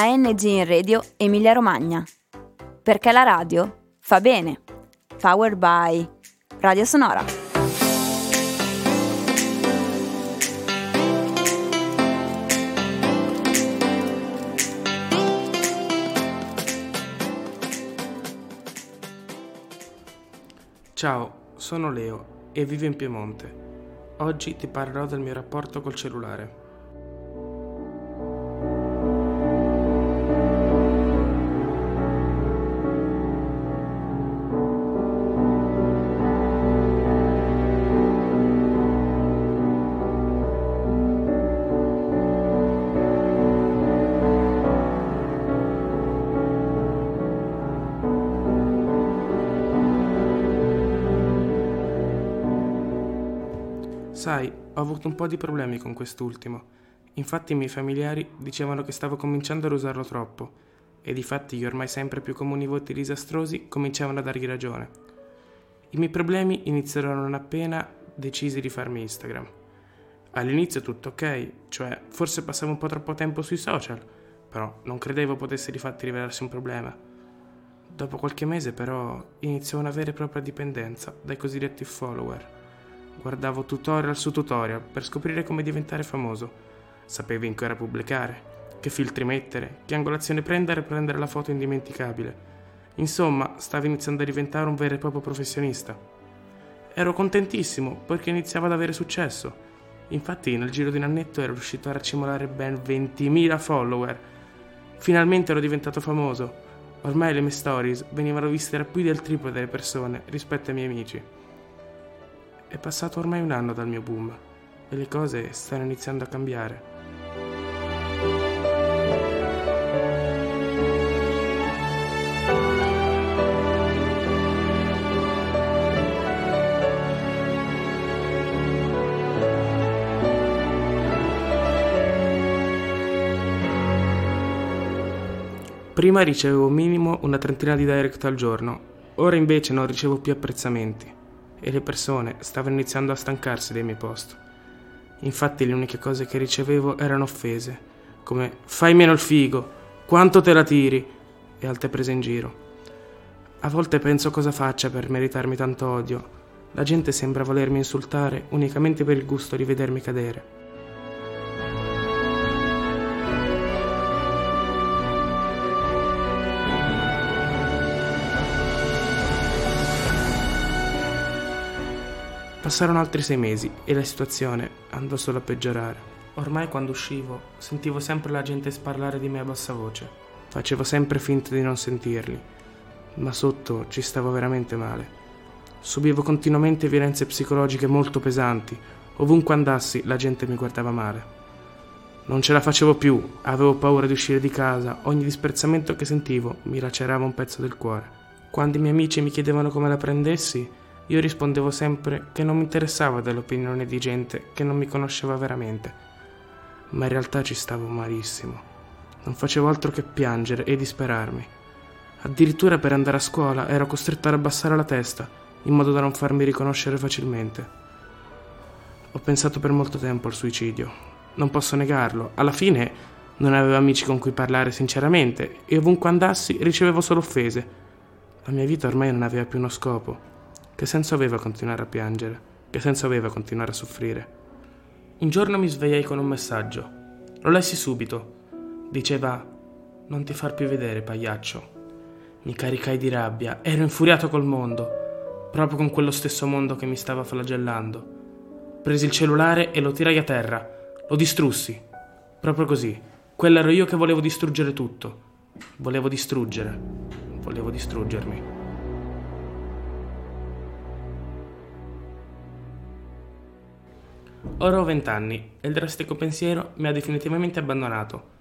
ANG in Radio Emilia Romagna. Perché la radio fa bene. Powered by Radio Sonora. Ciao, sono Leo e vivo in Piemonte. Oggi ti parlerò del mio rapporto col cellulare. Sai, ho avuto un po' di problemi con quest'ultimo. Infatti i miei familiari dicevano che stavo cominciando ad usarlo troppo e difatti gli ormai sempre più comuni voti disastrosi cominciavano a dargli ragione. I miei problemi iniziarono non appena decisi di farmi Instagram. All'inizio tutto ok, cioè forse passavo un po' troppo tempo sui social, però non credevo potesse di fatti rivelarsi un problema. Dopo qualche mese però iniziò una vera e propria dipendenza dai cosiddetti follower Guardavo tutorial su tutorial per scoprire come diventare famoso. Sapevo in che ora pubblicare, che filtri mettere, che angolazione prendere per rendere la foto indimenticabile. Insomma, stavo iniziando a diventare un vero e proprio professionista. Ero contentissimo perché iniziava ad avere successo. Infatti, nel giro di un annetto ero riuscito a raccimolare ben 20.000 follower. Finalmente ero diventato famoso. Ormai le mie stories venivano viste da più del triplo delle persone rispetto ai miei amici. È passato ormai un anno dal mio boom e le cose stanno iniziando a cambiare. Prima ricevevo minimo una trentina di direct al giorno, ora invece non ricevo più apprezzamenti e le persone stavano iniziando a stancarsi dei miei post. Infatti le uniche cose che ricevevo erano offese, come fai meno il figo, quanto te la tiri e altre prese in giro. A volte penso cosa faccia per meritarmi tanto odio. La gente sembra volermi insultare unicamente per il gusto di vedermi cadere. Passarono altri sei mesi e la situazione andò solo a peggiorare. Ormai quando uscivo sentivo sempre la gente sparlare di me a bassa voce. Facevo sempre finta di non sentirli, ma sotto ci stavo veramente male. Subivo continuamente violenze psicologiche molto pesanti. Ovunque andassi la gente mi guardava male. Non ce la facevo più, avevo paura di uscire di casa, ogni disprezzamento che sentivo mi lacerava un pezzo del cuore. Quando i miei amici mi chiedevano come la prendessi, io rispondevo sempre che non mi interessava dell'opinione di gente che non mi conosceva veramente, ma in realtà ci stavo malissimo. Non facevo altro che piangere e disperarmi. Addirittura per andare a scuola ero costretto ad abbassare la testa, in modo da non farmi riconoscere facilmente. Ho pensato per molto tempo al suicidio. Non posso negarlo. Alla fine non avevo amici con cui parlare sinceramente e ovunque andassi ricevevo solo offese. La mia vita ormai non aveva più uno scopo. Che senso aveva continuare a piangere? Che senso aveva continuare a soffrire? Un giorno mi svegliai con un messaggio. Lo lessi subito. Diceva: Non ti far più vedere, pagliaccio. Mi caricai di rabbia, ero infuriato col mondo, proprio con quello stesso mondo che mi stava flagellando. Presi il cellulare e lo tirai a terra. Lo distrussi. Proprio così. Quell'ero io che volevo distruggere tutto. Volevo distruggere. Volevo distruggermi. Ora ho vent'anni e il drastico pensiero mi ha definitivamente abbandonato.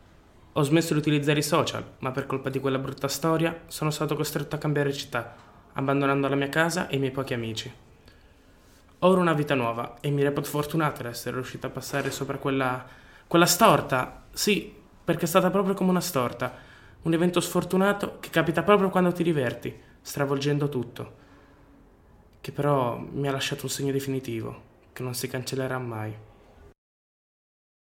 Ho smesso di utilizzare i social, ma per colpa di quella brutta storia sono stato costretto a cambiare città, abbandonando la mia casa e i miei pochi amici. Ho ora una vita nuova e mi reputo fortunato ad essere riuscito a passare sopra quella... quella storta. Sì, perché è stata proprio come una storta. Un evento sfortunato che capita proprio quando ti diverti, stravolgendo tutto. Che però mi ha lasciato un segno definitivo che non si cancellerà mai.